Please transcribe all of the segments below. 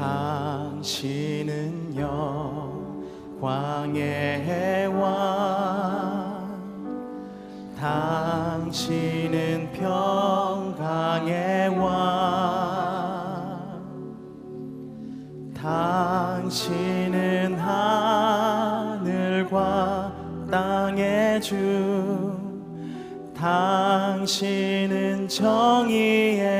당신은 영광의 왕. 당신은 평강의 왕. 당신은 하늘과 땅의 주. 당신은 정의의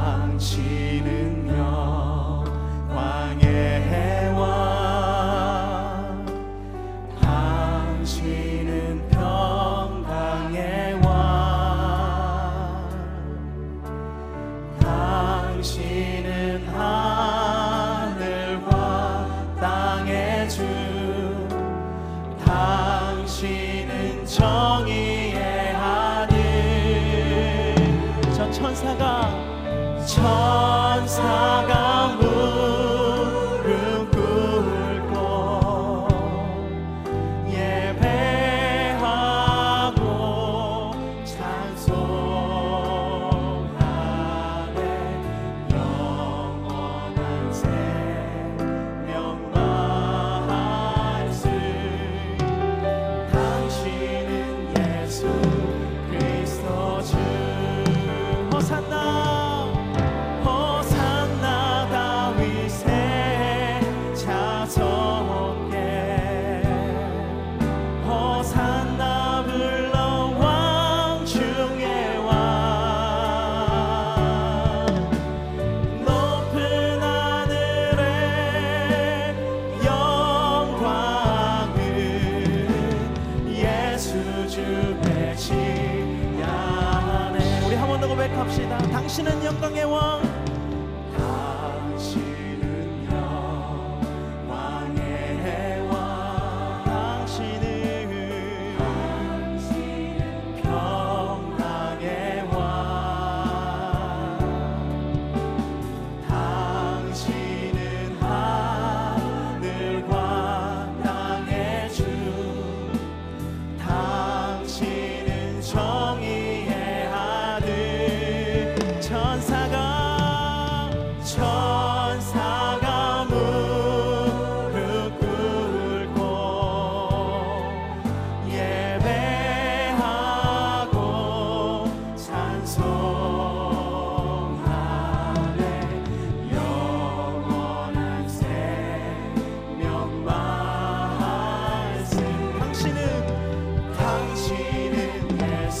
넘치는 영광의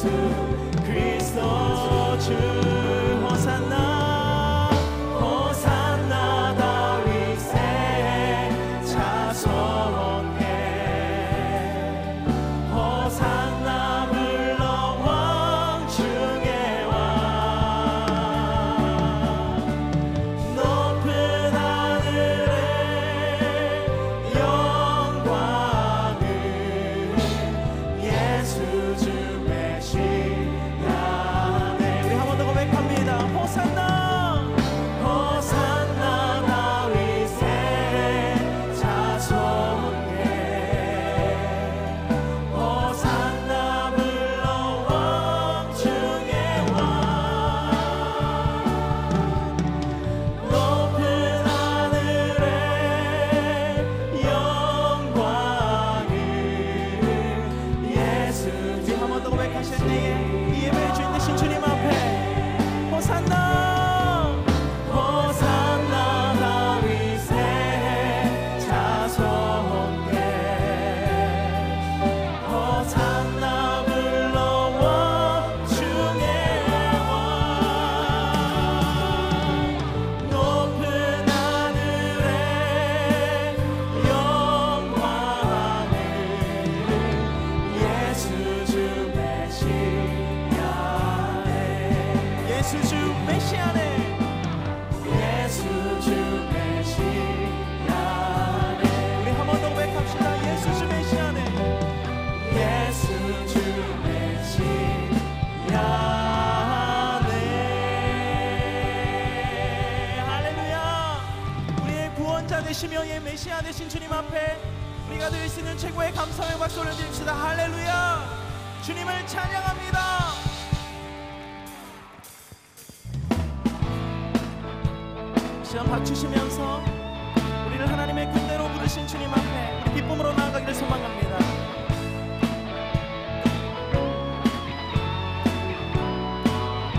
to 심령의 메시아 되신 주님 앞에 우리가 드릴 수 있는 최고의 감사의 박수를 드립시다. 할렐루야! 주님을 찬양합니다. 시간 박주시면서 우리를 하나님의 군대로 부르신 주님 앞에 기쁨으로 나아가기를 소망합니다.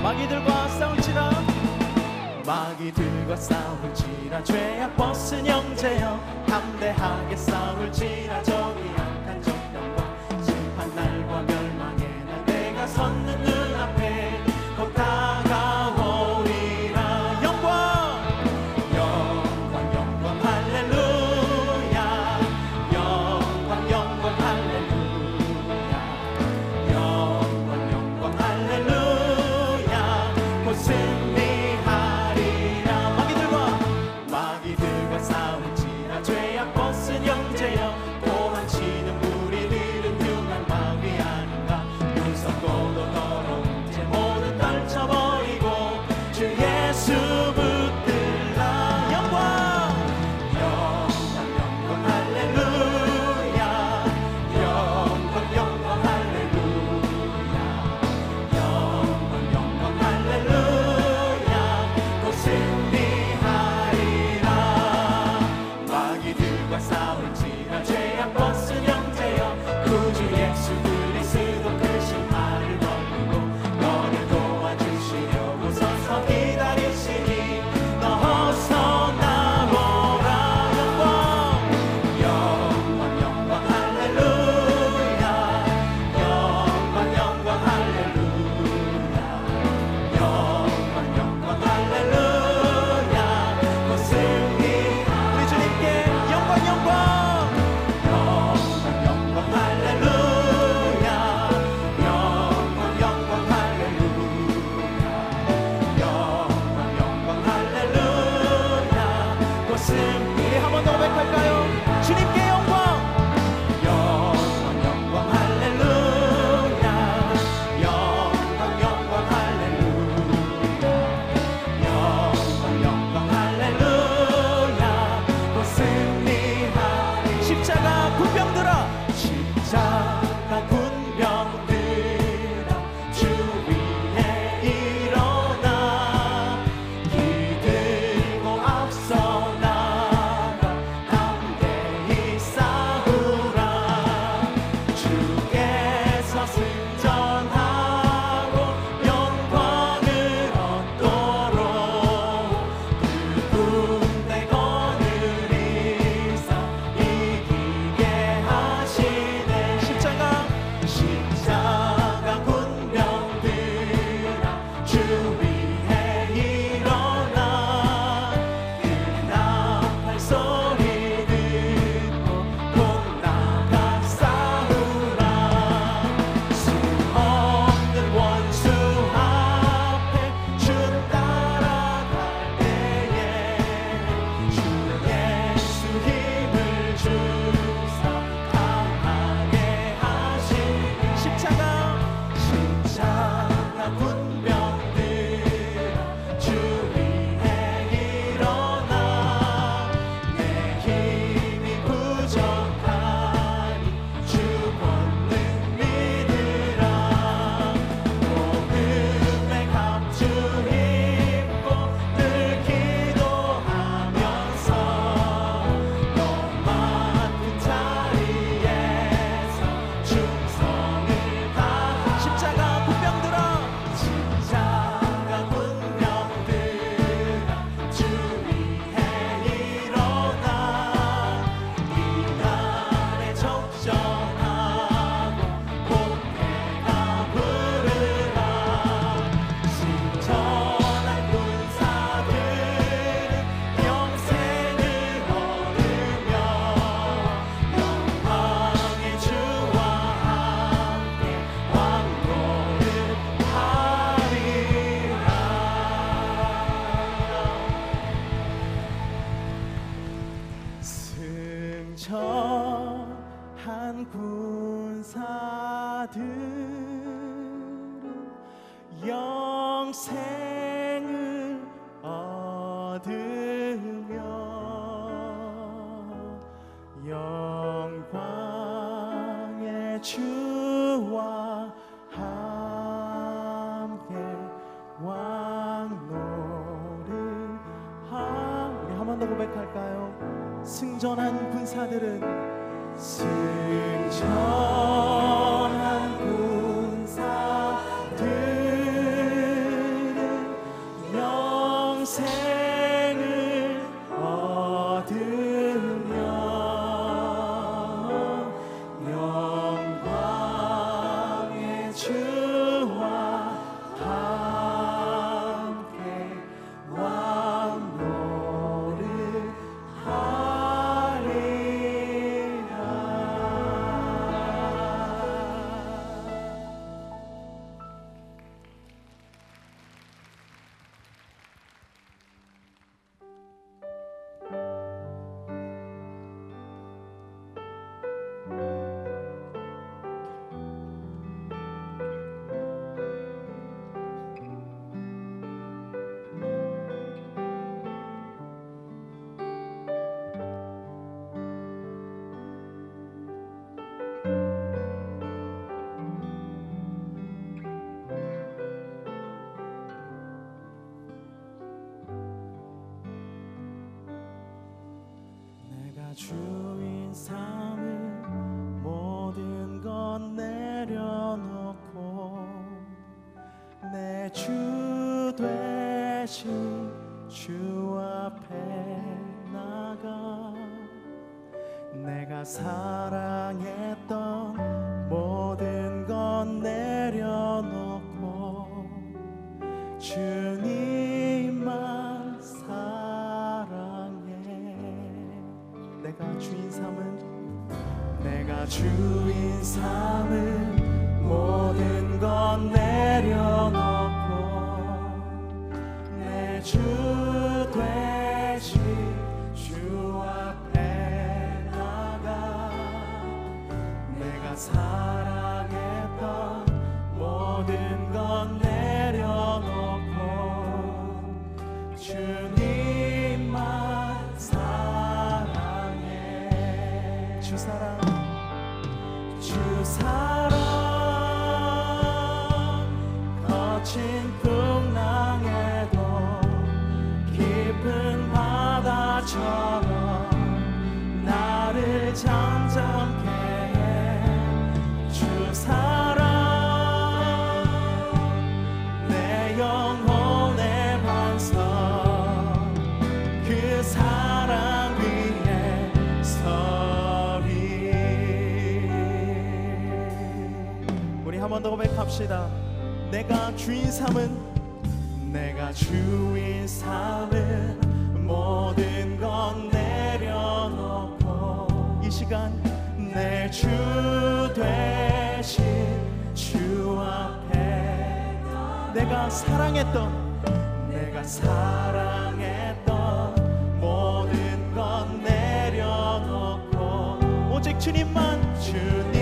마귀들과 싸울지라 마귀들과 싸울지라 죄야 벗은 형제여 담대하게 싸울지라 저기 악한 적당과 심판 날과 멸망의 날 내가 섰는 주와 함께 왕노리함 우리 한 번 더 고백할까요? 승전한 군사들은 승전 다시 주 앞에 나가 내가 살아 한번더 고백합시다. 내가 주인 삼은 내가 주인 삼은 모든 건 내려놓고 이 시간 내주 되신 주 앞에 내가 사랑했던 내가 사랑 주님만 주님.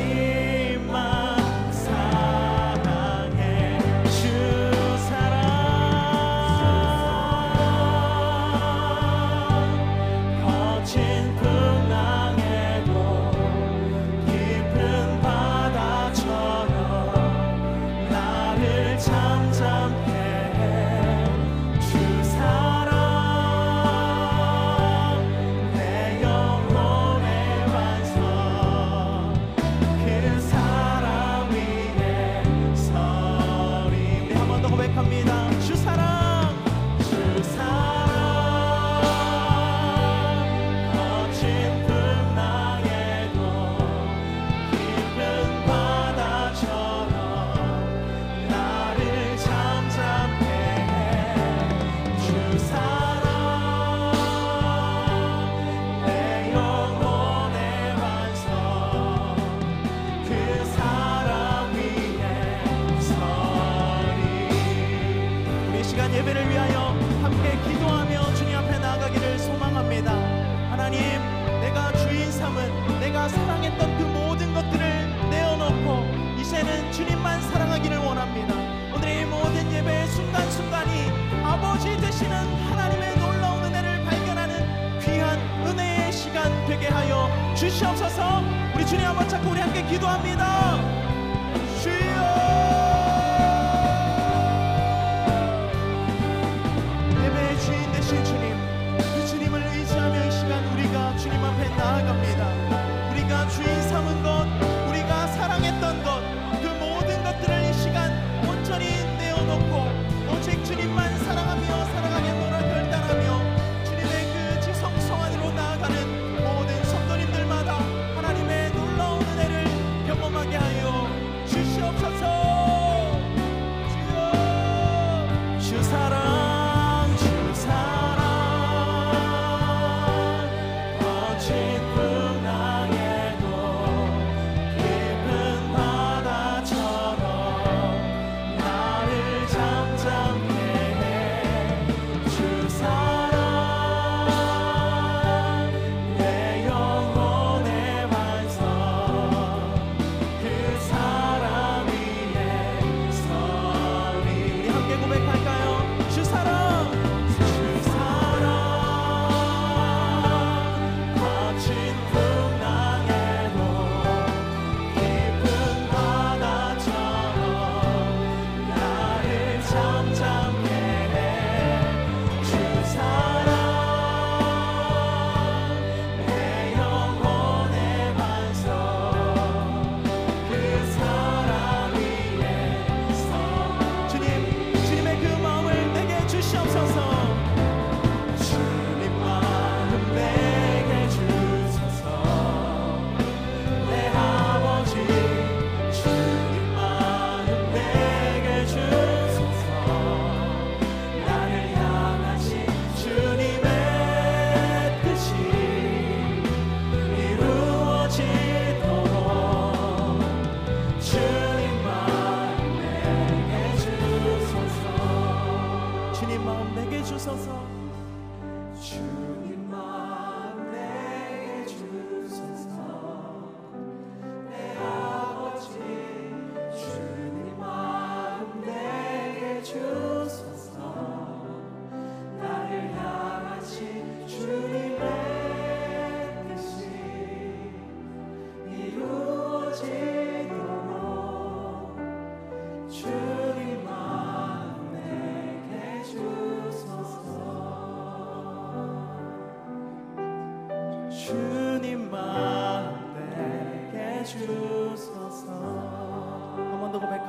주시옵소서. 우리 주님 한번 찾고 우리 함께 기도합니다.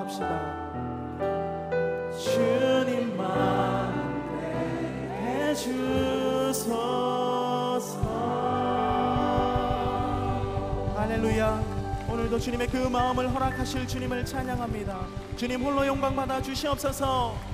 합시다. 주님만 내게 주소서. 할렐루야. 오늘도 주님의 그 마음을 허락하실 주님을 찬양합니다. 주님 홀로 영광 받아 주시옵소서